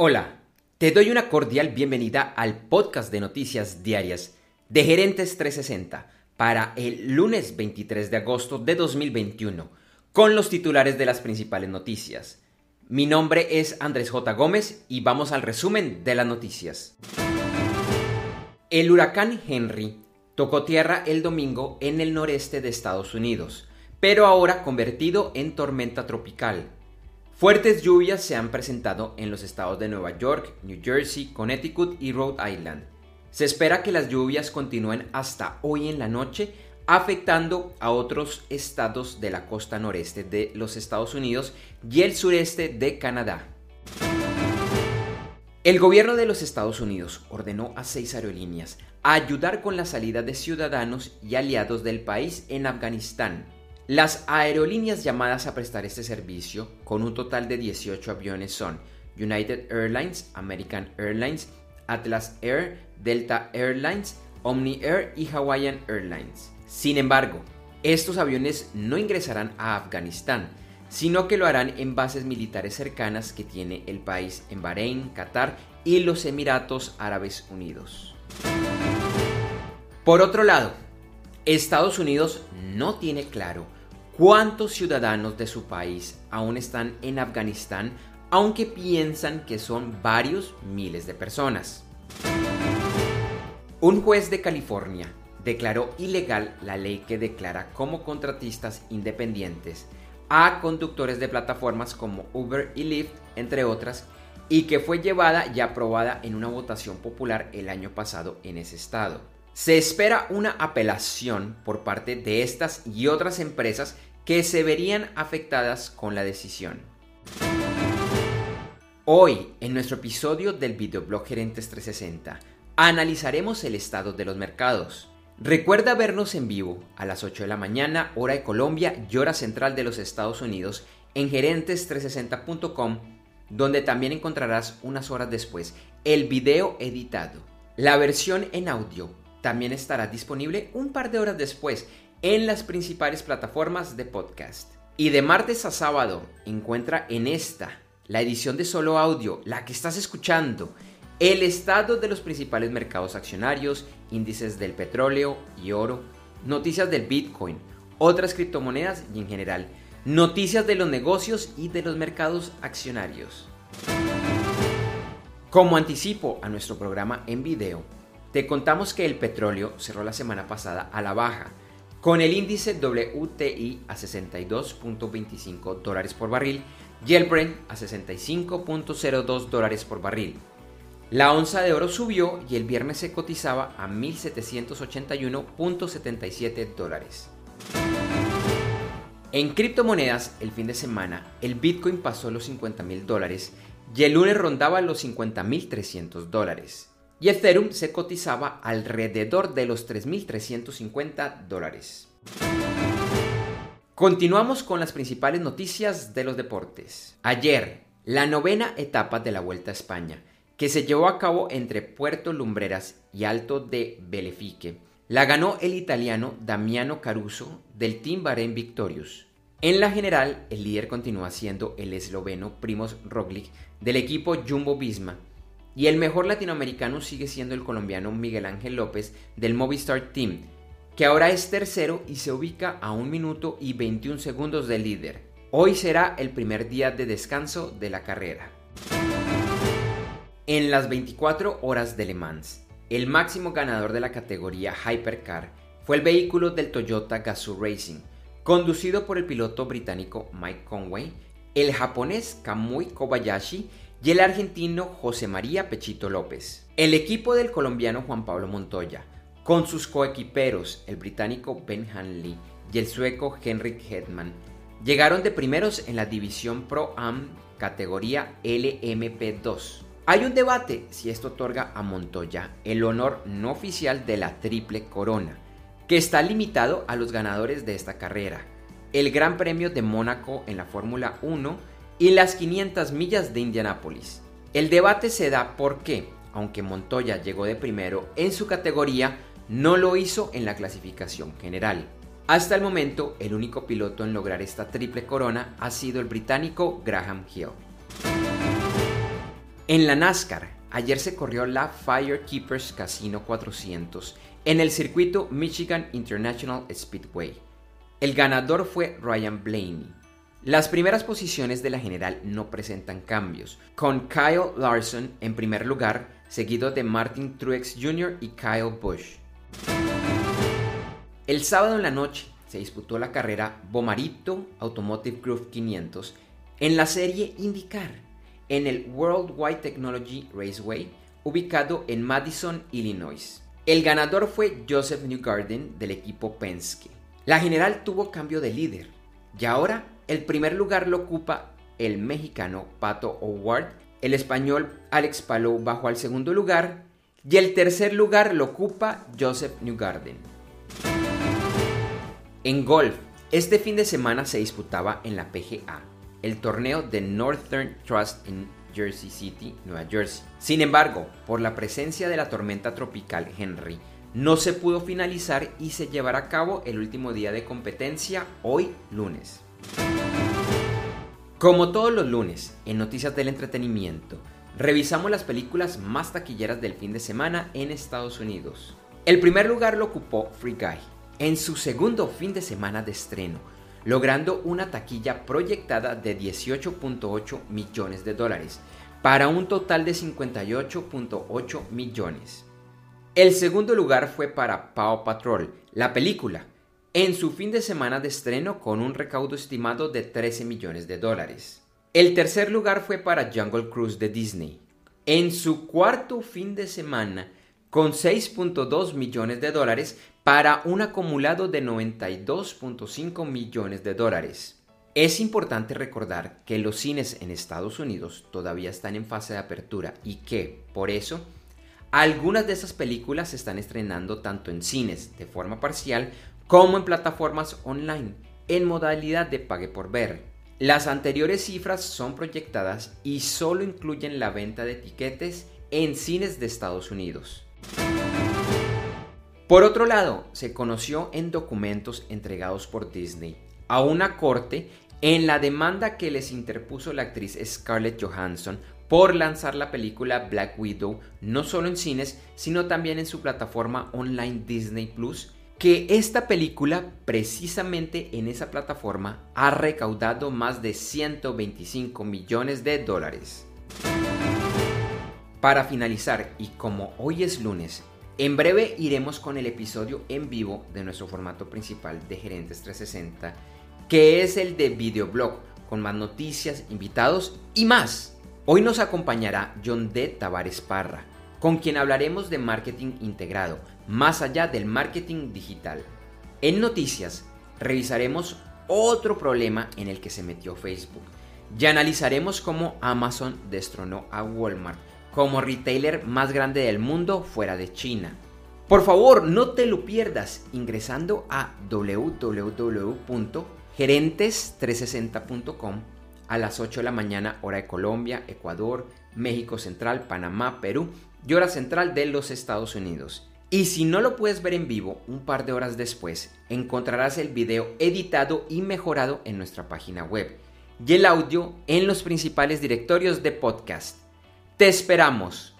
Hola, te doy una cordial bienvenida al podcast de noticias diarias de Gerentes 360 para el lunes 23 de agosto de 2021 con los titulares de las principales noticias. Mi nombre es Andrés J. Gómez y vamos al resumen de las noticias. El huracán Henry tocó tierra el domingo en el noreste de Estados Unidos, pero ahora convertido en tormenta tropical. Fuertes lluvias se han presentado en los estados de Nueva York, New Jersey, Connecticut y Rhode Island. Se espera que las lluvias continúen hasta hoy en la noche, afectando a otros estados de la costa noreste de los Estados Unidos y el sureste de Canadá. El gobierno de los Estados Unidos ordenó a seis aerolíneas a ayudar con la salida de ciudadanos y aliados del país en Afganistán las aerolíneas llamadas a prestar este servicio, con un total de 18 aviones, son United Airlines, American Airlines, Atlas Air, Delta Airlines, Omni Air y Hawaiian Airlines. Sin embargo, estos aviones no ingresarán a Afganistán, sino que lo harán en bases militares cercanas que tiene el país en Bahrein, Qatar y los Emiratos Árabes Unidos. Por otro lado, Estados Unidos no tiene claro ¿Cuántos ciudadanos de su país aún están en Afganistán, aunque piensan que son varios miles de personas? Un juez de California declaró ilegal la ley que declara como contratistas independientes a conductores de plataformas como Uber y Lyft, entre otras, y que fue llevada y aprobada en una votación popular el año pasado en ese estado. Se espera una apelación por parte de estas y otras empresas que se verían afectadas con la decisión. Hoy, en nuestro episodio del videoblog Gerentes 360, analizaremos el estado de los mercados. Recuerda vernos en vivo a las 8 de la mañana, hora de Colombia y hora central de los Estados Unidos en gerentes360.com, donde también encontrarás unas horas después el video editado. La versión en audio también estará disponible un par de horas después en las principales plataformas de podcast. Y de martes a sábado encuentra en esta, la edición de solo audio, la que estás escuchando, el estado de los principales mercados accionarios, índices del petróleo y oro, noticias del Bitcoin, otras criptomonedas y en general, noticias de los negocios y de los mercados accionarios. Como anticipo a nuestro programa en video, te contamos que el petróleo cerró la semana pasada a la baja, con el índice WTI a 62.25 dólares por barril y el Brent a 65.02 dólares por barril. La onza de oro subió y el viernes se cotizaba a 1.781.77 dólares. En criptomonedas, el fin de semana, el Bitcoin pasó los 50 mil dólares y el lunes rondaba los 50.300 dólares y Ethereum se cotizaba alrededor de los 3.350 dólares. Continuamos con las principales noticias de los deportes. Ayer, la novena etapa de la Vuelta a España, que se llevó a cabo entre Puerto Lumbreras y Alto de Belefique, la ganó el italiano Damiano Caruso del Team Bahrain Victorious. En la general, el líder continúa siendo el esloveno Primoz Roglic del equipo Jumbo Visma, y el mejor latinoamericano sigue siendo el colombiano Miguel Ángel López del Movistar Team, que ahora es tercero y se ubica a 1 minuto y 21 segundos del líder. Hoy será el primer día de descanso de la carrera. En las 24 horas de Le Mans, el máximo ganador de la categoría Hypercar fue el vehículo del Toyota Gazoo Racing, conducido por el piloto británico Mike Conway, el japonés Kamui Kobayashi y el argentino José María Pechito López. El equipo del colombiano Juan Pablo Montoya, con sus coequiperos, el británico Ben Hanley y el sueco Henrik Hedman, llegaron de primeros en la división Pro Am categoría LMP2. Hay un debate si esto otorga a Montoya el honor no oficial de la triple corona, que está limitado a los ganadores de esta carrera. El Gran Premio de Mónaco en la Fórmula 1 y las 500 millas de Indianápolis. El debate se da porque, aunque Montoya llegó de primero en su categoría, no lo hizo en la clasificación general. Hasta el momento, el único piloto en lograr esta triple corona ha sido el británico Graham Hill. En la NASCAR, ayer se corrió la Firekeepers Casino 400 en el circuito Michigan International Speedway. El ganador fue Ryan Blaney. Las primeras posiciones de la general no presentan cambios, con Kyle Larson en primer lugar, seguido de Martin Truex Jr. y Kyle Busch. El sábado en la noche se disputó la carrera Bomarito Automotive Group 500 en la serie IndyCar en el Worldwide Technology Raceway ubicado en Madison, Illinois. El ganador fue Joseph Newgarden del equipo Penske. La general tuvo cambio de líder y ahora el primer lugar lo ocupa el mexicano Pato Howard, el español Alex Palou bajo al segundo lugar y el tercer lugar lo ocupa Joseph Newgarden. En golf, este fin de semana se disputaba en la PGA, el torneo de Northern Trust en Jersey City, Nueva Jersey. Sin embargo, por la presencia de la tormenta tropical Henry, no se pudo finalizar y se llevará a cabo el último día de competencia hoy lunes. Como todos los lunes, en Noticias del Entretenimiento, revisamos las películas más taquilleras del fin de semana en Estados Unidos. El primer lugar lo ocupó Free Guy, en su segundo fin de semana de estreno, logrando una taquilla proyectada de 18.8 millones de dólares, para un total de 58.8 millones. El segundo lugar fue para Paw Patrol, la película, en su fin de semana de estreno con un recaudo estimado de 13 millones de dólares. El tercer lugar fue para Jungle Cruise de Disney, en su cuarto fin de semana con 6.2 millones de dólares para un acumulado de 92.5 millones de dólares. Es importante recordar que los cines en Estados Unidos todavía están en fase de apertura y que, por eso, algunas de esas películas se están estrenando tanto en cines de forma parcial como en plataformas online, en modalidad de pague por ver. Las anteriores cifras son proyectadas y solo incluyen la venta de etiquetes en cines de Estados Unidos. Por otro lado, se conoció en documentos entregados por Disney a una corte en la demanda que les interpuso la actriz Scarlett Johansson por lanzar la película Black Widow no solo en cines, sino también en su plataforma online Disney Plus que esta película precisamente en esa plataforma ha recaudado más de 125 millones de dólares. Para finalizar, y como hoy es lunes, en breve iremos con el episodio en vivo de nuestro formato principal de Gerentes 360, que es el de videoblog, con más noticias, invitados y más. Hoy nos acompañará John D. Tavares Parra, con quien hablaremos de marketing integrado, más allá del marketing digital. En noticias, revisaremos otro problema en el que se metió Facebook y analizaremos cómo Amazon destronó a Walmart como retailer más grande del mundo fuera de China. Por favor, no te lo pierdas ingresando a www.gerentes360.com a las 8 de la mañana hora de Colombia, Ecuador, México Central, Panamá, Perú y hora central de los Estados Unidos. Y si no lo puedes ver en vivo un par de horas después, encontrarás el video editado y mejorado en nuestra página web y el audio en los principales directorios de podcast. ¡Te esperamos!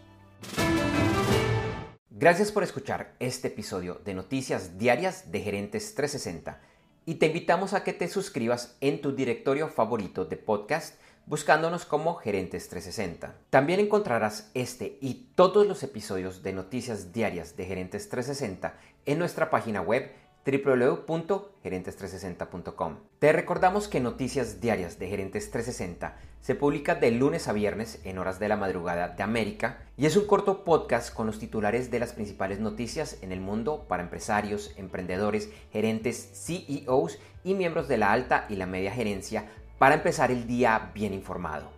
Gracias por escuchar este episodio de Noticias Diarias de Gerentes 360 y te invitamos a que te suscribas en tu directorio favorito de podcast buscándonos como Gerentes 360. También encontrarás este y todos los episodios de noticias diarias de Gerentes 360 en nuestra página web www.gerentes360.com. Te recordamos que Noticias Diarias de Gerentes 360 se publica de lunes a viernes en horas de la madrugada de América y es un corto podcast con los titulares de las principales noticias en el mundo para empresarios, emprendedores, gerentes, CEOs y miembros de la alta y la media gerencia para empezar el día bien informado.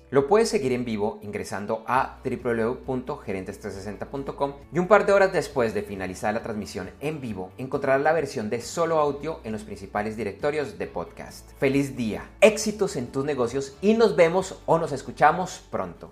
Lo puedes seguir en vivo ingresando a www.gerentes360.com y un par de horas después de finalizar la transmisión en vivo encontrarás la versión de solo audio en los principales directorios de podcast. Feliz día, éxitos en tus negocios y nos vemos o nos escuchamos pronto.